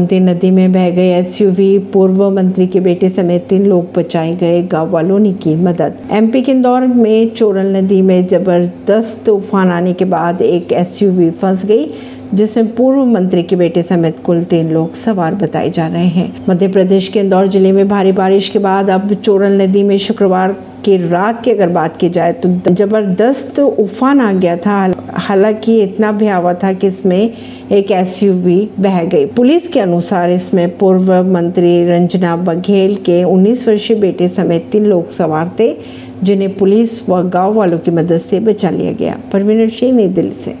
नदी में बह गए एसयूवी पूर्व मंत्री के बेटे समेत तीन लोग बचाए गए। गाँव वालों ने की मदद। एमपी के इंदौर में चोरल नदी में ज़बरदस्त तूफ़ान आने के बाद एक एसयूवी फंस गई, जिसमें पूर्व मंत्री के बेटे समेत कुल तीन लोग सवार बताए जा रहे हैं। मध्य प्रदेश के इंदौर ज़िले में भारी बारिश के बाद अब चोरल नदी में शुक्रवार की रात की अगर बात की जाए तो ज़बरदस्त उफान आ गया था। हालाँकि इतना भी भयावह था कि इसमें एक एसयूवी बह गई। पुलिस के अनुसार इसमें पूर्व मंत्री रंजना बघेल के 19 वर्षीय बेटे समेत तीन लोग सवार थे, जिन्हें पुलिस व गाँव वालों की मदद से बचा लिया गया। परवीन सिंह, नई दिल्ली से।